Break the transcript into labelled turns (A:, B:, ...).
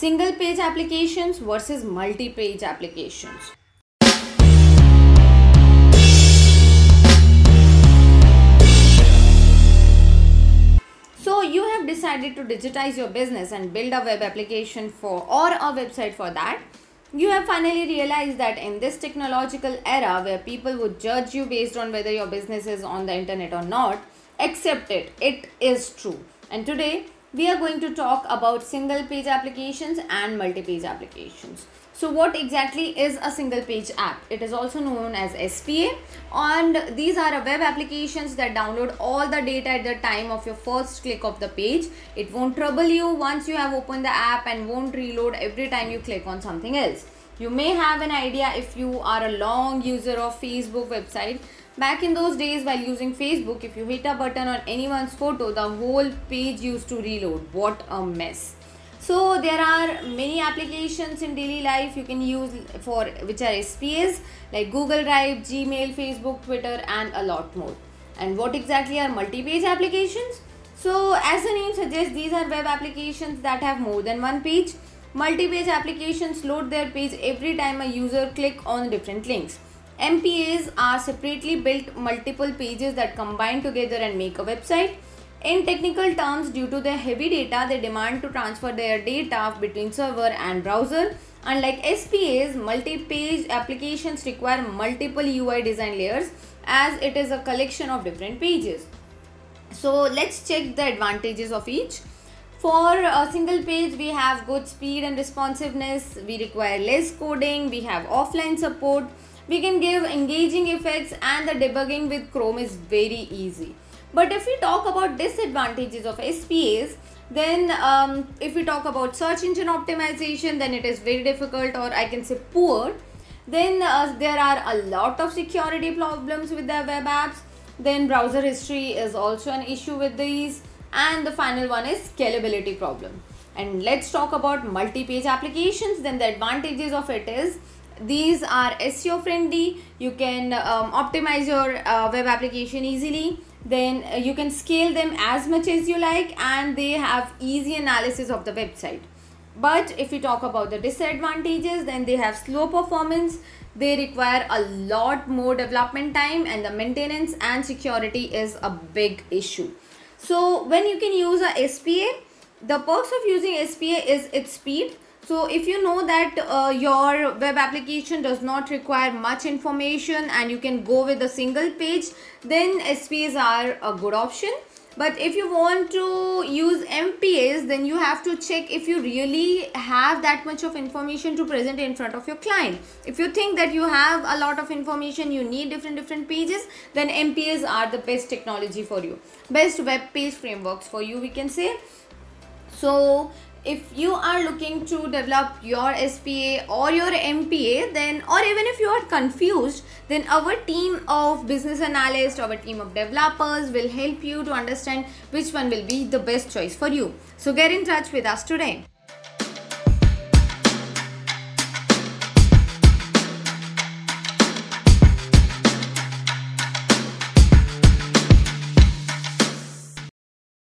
A: single page applications versus multi-page applications. So you have decided to digitize your business and build a web application for or a website for that. You have finally realized that in this technological era where people would judge you based on whether your business is on the internet or not, accept it. It is true. And today we are going to talk about single page applications and multi-page applications. So what exactly is a single page app? It is also known as SPA and these are web applications that download all the data at the time of your first click of the page. It won't trouble you once you have opened the app and won't reload every time you click on something else. You may have an idea if you are a long user of Facebook website Back in those days while using Facebook, if you hit a button on anyone's photo, the whole page used to reload. What a mess. So there are many applications in daily life you can use for which are SPAs like Google Drive, Gmail, Facebook, Twitter and a lot more. And what exactly are multi-page applications? So as the name suggests, these are web applications that have more than one page. Multi-page applications load their page every time a user click on different links. MPAs are separately built multiple pages that combine together and make a website. In technical terms, due to their heavy data, they demand to transfer their data between server and browser. Unlike SPAs, multi-page applications require multiple UI design layers as it is a collection of different pages. So let's check the advantages of each. For a single page, we have good speed and responsiveness. We require less coding. We have offline support we can give engaging effects and the debugging with Chrome is very easy. But if we talk about disadvantages of SPAs, then um, if we talk about search engine optimization, then it is very difficult or I can say poor. Then uh, there are a lot of security problems with the web apps. Then browser history is also an issue with these. And the final one is scalability problem. And let's talk about multi-page applications. Then the advantages of it is these are SEO friendly. You can um, optimize your uh, web application easily. Then uh, you can scale them as much as you like and they have easy analysis of the website. But if we talk about the disadvantages then they have slow performance. They require a lot more development time and the maintenance and security is a big issue so when you can use a SPA the perks of using SPA is its speed so if you know that uh, your web application does not require much information and you can go with a single page, then SPAs are a good option. But if you want to use MPAs, then you have to check if you really have that much of information to present in front of your client. If you think that you have a lot of information, you need different different pages, then MPAs are the best technology for you. Best web page frameworks for you, we can say. So if you are looking to develop your SPA or your MPA then or even if you are confused then our team of business analysts our team of developers will help you to understand which one will be the best choice for you. So get in touch with us today